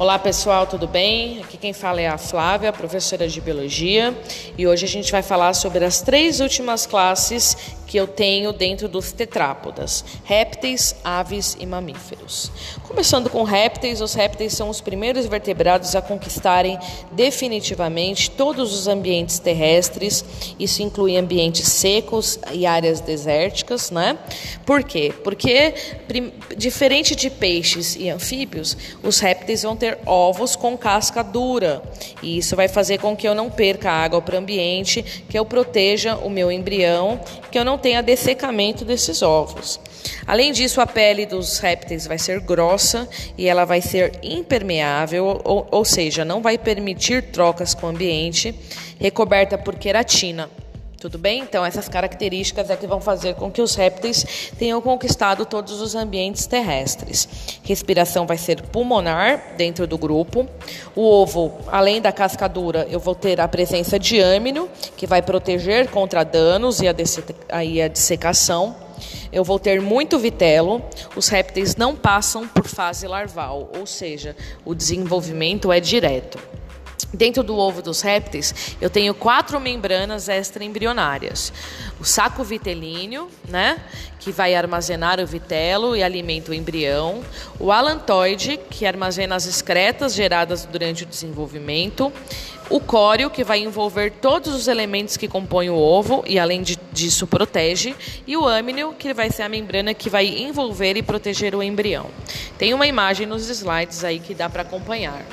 Olá pessoal, tudo bem? Aqui quem fala é a Flávia, professora de Biologia, e hoje a gente vai falar sobre as três últimas classes que eu tenho dentro dos tetrápodas: répteis, aves e mamíferos. Começando com répteis, os répteis são os primeiros vertebrados a conquistarem definitivamente todos os ambientes terrestres. Isso inclui ambientes secos e áreas desérticas, né? Por quê? Porque diferente de peixes e anfíbios, os répteis vão ter ovos com casca dura. E isso vai fazer com que eu não perca água para o ambiente, que eu proteja o meu embrião, que eu não tenha dessecamento desses ovos. Além disso, a pele dos répteis vai ser grossa e ela vai ser impermeável, ou, ou seja, não vai permitir trocas com o ambiente, recoberta por queratina. Tudo bem? Então, essas características é que vão fazer com que os répteis tenham conquistado todos os ambientes terrestres. Respiração vai ser pulmonar dentro do grupo. O ovo, além da casca dura, eu vou ter a presença de âmino, que vai proteger contra danos e a, a dessecação. Eu vou ter muito vitelo. Os répteis não passam por fase larval, ou seja, o desenvolvimento é direto. Dentro do ovo dos répteis, eu tenho quatro membranas extraembrionárias. O saco vitelíneo, né, que vai armazenar o vitelo e alimenta o embrião. O alantoide, que armazena as excretas geradas durante o desenvolvimento. O córeo, que vai envolver todos os elementos que compõem o ovo e, além disso, protege. E o âmnio, que vai ser a membrana que vai envolver e proteger o embrião. Tem uma imagem nos slides aí que dá para acompanhar.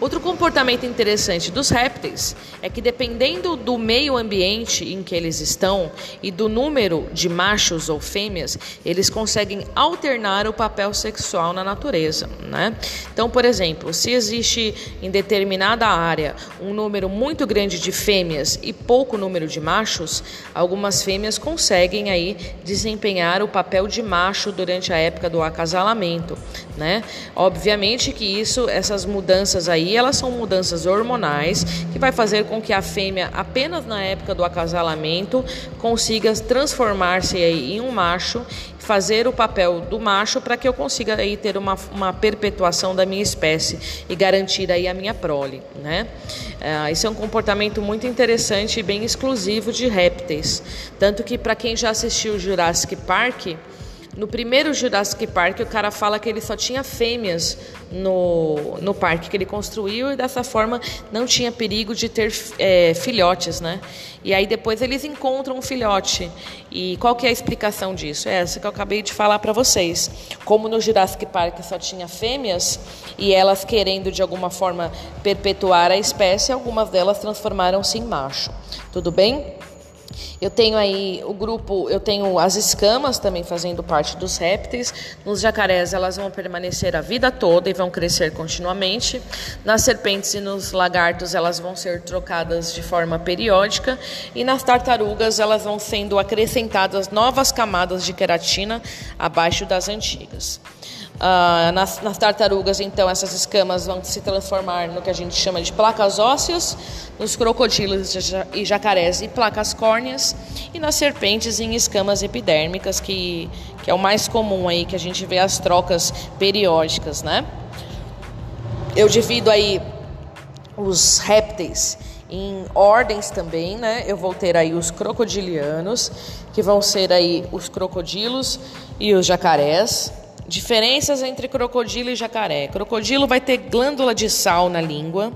Outro comportamento interessante dos répteis é que, dependendo do meio ambiente em que eles estão e do número de machos ou fêmeas, eles conseguem alternar o papel sexual na natureza. Né? Então, por exemplo, se existe em determinada área um número muito grande de fêmeas e pouco número de machos, algumas fêmeas conseguem aí desempenhar o papel de macho durante a época do acasalamento. Né? Obviamente que isso, essas mudanças aí elas são mudanças hormonais que vai fazer com que a fêmea, apenas na época do acasalamento, consiga transformar-se em um macho, fazer o papel do macho para que eu consiga aí ter uma, uma perpetuação da minha espécie e garantir aí a minha prole, né? Uh, isso é um comportamento muito interessante e bem exclusivo de répteis, tanto que para quem já assistiu Jurassic Park no primeiro Jurassic Park, o cara fala que ele só tinha fêmeas no, no parque que ele construiu e dessa forma não tinha perigo de ter é, filhotes, né? E aí depois eles encontram um filhote. E qual que é a explicação disso? É essa que eu acabei de falar para vocês. Como no Jurassic Park só tinha fêmeas e elas querendo de alguma forma perpetuar a espécie, algumas delas transformaram-se em macho. Tudo bem? Eu tenho aí o grupo, eu tenho as escamas também fazendo parte dos répteis. Nos jacarés elas vão permanecer a vida toda e vão crescer continuamente. Nas serpentes e nos lagartos elas vão ser trocadas de forma periódica e nas tartarugas elas vão sendo acrescentadas novas camadas de queratina abaixo das antigas. Ah, nas, nas, tartarugas, então, essas escamas vão se transformar no que a gente chama de placas ósseas, nos crocodilos e jacarés e placas córneas, e nas serpentes em escamas epidérmicas, que, que é o mais comum aí, que a gente vê as trocas periódicas, né? Eu divido aí os répteis em ordens também, né? Eu vou ter aí os crocodilianos, que vão ser aí os crocodilos e os jacarés, Diferenças entre crocodilo e jacaré. Crocodilo vai ter glândula de sal na língua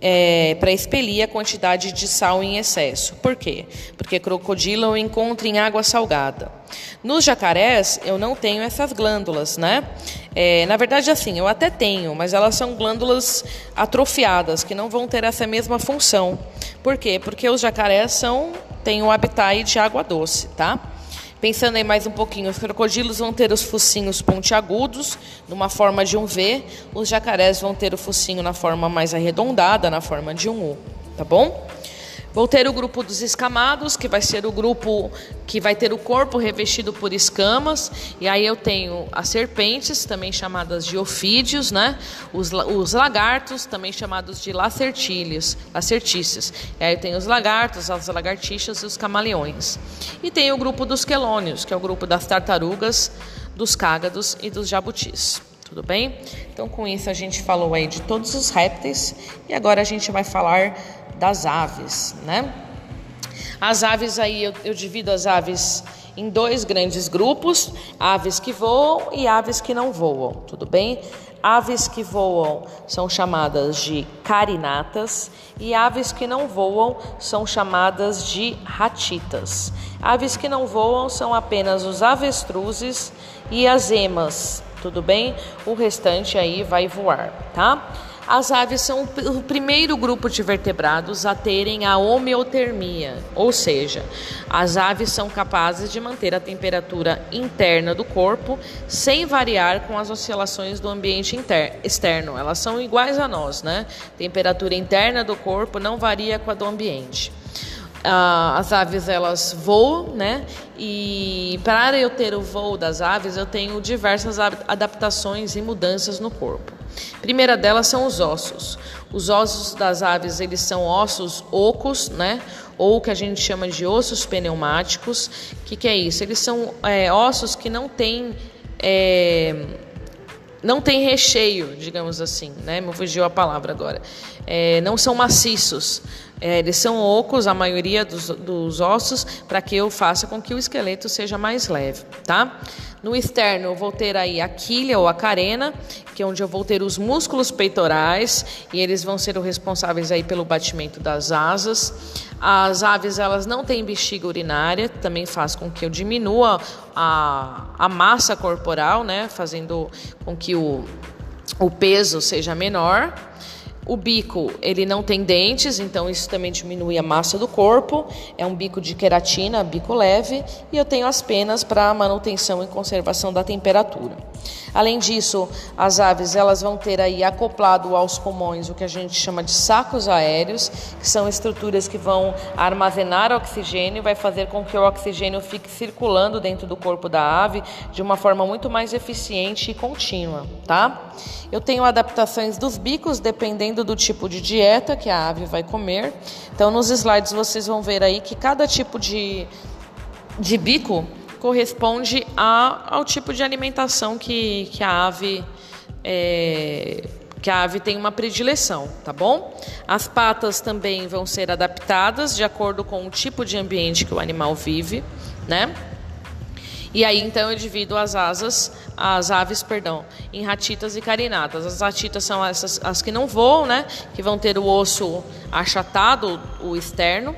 é, para expelir a quantidade de sal em excesso. Por quê? Porque crocodilo eu encontro em água salgada. Nos jacarés eu não tenho essas glândulas, né? É, na verdade, assim, eu até tenho, mas elas são glândulas atrofiadas que não vão ter essa mesma função. Por quê? Porque os jacarés são têm um habitat de água doce, tá? Pensando aí mais um pouquinho, os crocodilos vão ter os focinhos pontiagudos, numa forma de um V, os jacarés vão ter o focinho na forma mais arredondada, na forma de um U, tá bom? Vou ter o grupo dos escamados, que vai ser o grupo que vai ter o corpo revestido por escamas. E aí eu tenho as serpentes, também chamadas de ofídeos, né? Os, os lagartos, também chamados de lacertílios, lacertícios. E aí eu tenho os lagartos, as lagartixas e os camaleões. E tem o grupo dos quelônios, que é o grupo das tartarugas, dos cágados e dos jabutis. Tudo bem? Então, com isso, a gente falou aí de todos os répteis e agora a gente vai falar das aves, né? As aves aí, eu, eu divido as aves em dois grandes grupos: aves que voam e aves que não voam, tudo bem? Aves que voam são chamadas de carinatas e aves que não voam são chamadas de ratitas. Aves que não voam são apenas os avestruzes e as emas, tudo bem? O restante aí vai voar, tá? As aves são o primeiro grupo de vertebrados a terem a homeotermia, ou seja, as aves são capazes de manter a temperatura interna do corpo sem variar com as oscilações do ambiente externo. Elas são iguais a nós, né? Temperatura interna do corpo não varia com a do ambiente. Uh, as aves elas voam, né? E para eu ter o voo das aves, eu tenho diversas adaptações e mudanças no corpo. Primeira delas são os ossos. Os ossos das aves, eles são ossos ocos, né? Ou que a gente chama de ossos pneumáticos. O que, que é isso? Eles são é, ossos que não têm... É, não tem recheio, digamos assim, né? Me fugiu a palavra agora. É, não são maciços. É, eles são ocos, a maioria dos, dos ossos, para que eu faça com que o esqueleto seja mais leve, tá? No externo, eu vou ter aí a quilha ou a carena, que é onde eu vou ter os músculos peitorais, e eles vão ser os responsáveis aí pelo batimento das asas. As aves, elas não têm bexiga urinária, também faz com que eu diminua a, a massa corporal, né? Fazendo com que o, o peso seja menor. O bico, ele não tem dentes, então isso também diminui a massa do corpo. É um bico de queratina, bico leve, e eu tenho as penas para manutenção e conservação da temperatura. Além disso, as aves elas vão ter aí acoplado aos pulmões o que a gente chama de sacos aéreos, que são estruturas que vão armazenar oxigênio e vai fazer com que o oxigênio fique circulando dentro do corpo da ave de uma forma muito mais eficiente e contínua, tá? Eu tenho adaptações dos bicos dependendo do tipo de dieta que a ave vai comer. Então, nos slides vocês vão ver aí que cada tipo de, de bico corresponde a, ao tipo de alimentação que, que a ave é, que a ave tem uma predileção, tá bom? As patas também vão ser adaptadas de acordo com o tipo de ambiente que o animal vive, né? E aí então eu divido as asas, as aves, perdão, em ratitas e carinatas. As ratitas são essas as que não voam, né? Que vão ter o osso achatado, o externo.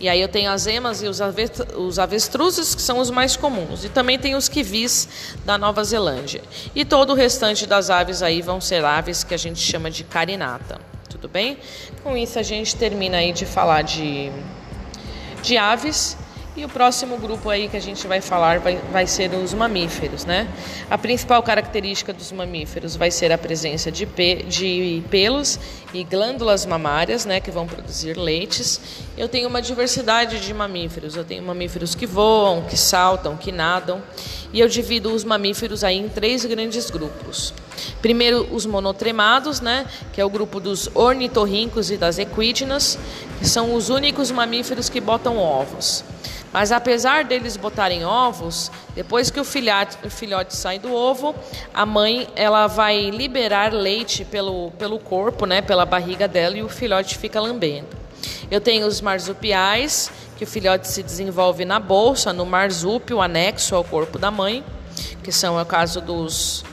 E aí eu tenho as emas e os, avestruzes, que são os mais comuns. E também tem os kiwis da Nova Zelândia. E todo o restante das aves aí vão ser aves que a gente chama de carinata. Tudo bem? Com isso a gente termina aí de falar de, de aves. E o próximo grupo aí que a gente vai falar vai, vai ser os mamíferos, né? A principal característica dos mamíferos vai ser a presença de, pe de pelos e glândulas mamárias, né, que vão produzir leites. Eu tenho uma diversidade de mamíferos. Eu tenho mamíferos que voam, que saltam, que nadam. E eu divido os mamíferos aí em três grandes grupos. Primeiro, os monotremados, né, que é o grupo dos ornitorrincos e das equídenas, que são os únicos mamíferos que botam ovos. Mas apesar deles botarem ovos, depois que o filhote, o filhote sai do ovo, a mãe ela vai liberar leite pelo, pelo corpo, né, pela barriga dela e o filhote fica lambendo. Eu tenho os marsupiais, que o filhote se desenvolve na bolsa, no marsúpio anexo ao corpo da mãe, que são é o caso dos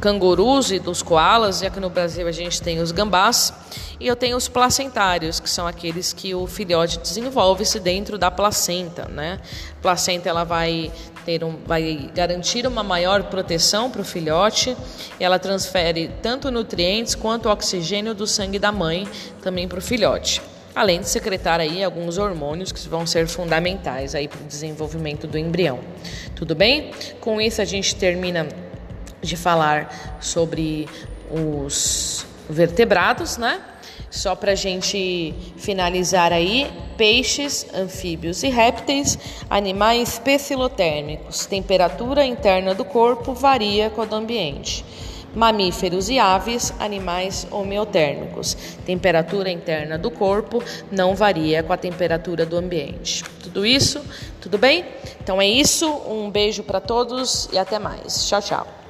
cangurus e dos koalas, e aqui no Brasil a gente tem os gambás. E eu tenho os placentários, que são aqueles que o filhote desenvolve-se dentro da placenta, né? A placenta ela vai ter um, vai garantir uma maior proteção para o filhote. E ela transfere tanto nutrientes quanto oxigênio do sangue da mãe também para o filhote. Além de secretar aí alguns hormônios que vão ser fundamentais aí para o desenvolvimento do embrião. Tudo bem? Com isso a gente termina de falar sobre os vertebrados, né? Só para gente finalizar aí, peixes, anfíbios e répteis, animais especilotérmicos. Temperatura interna do corpo varia com do ambiente. Mamíferos e aves, animais homeotérmicos. Temperatura interna do corpo não varia com a temperatura do ambiente. Tudo isso? Tudo bem? Então é isso. Um beijo para todos e até mais. Tchau, tchau.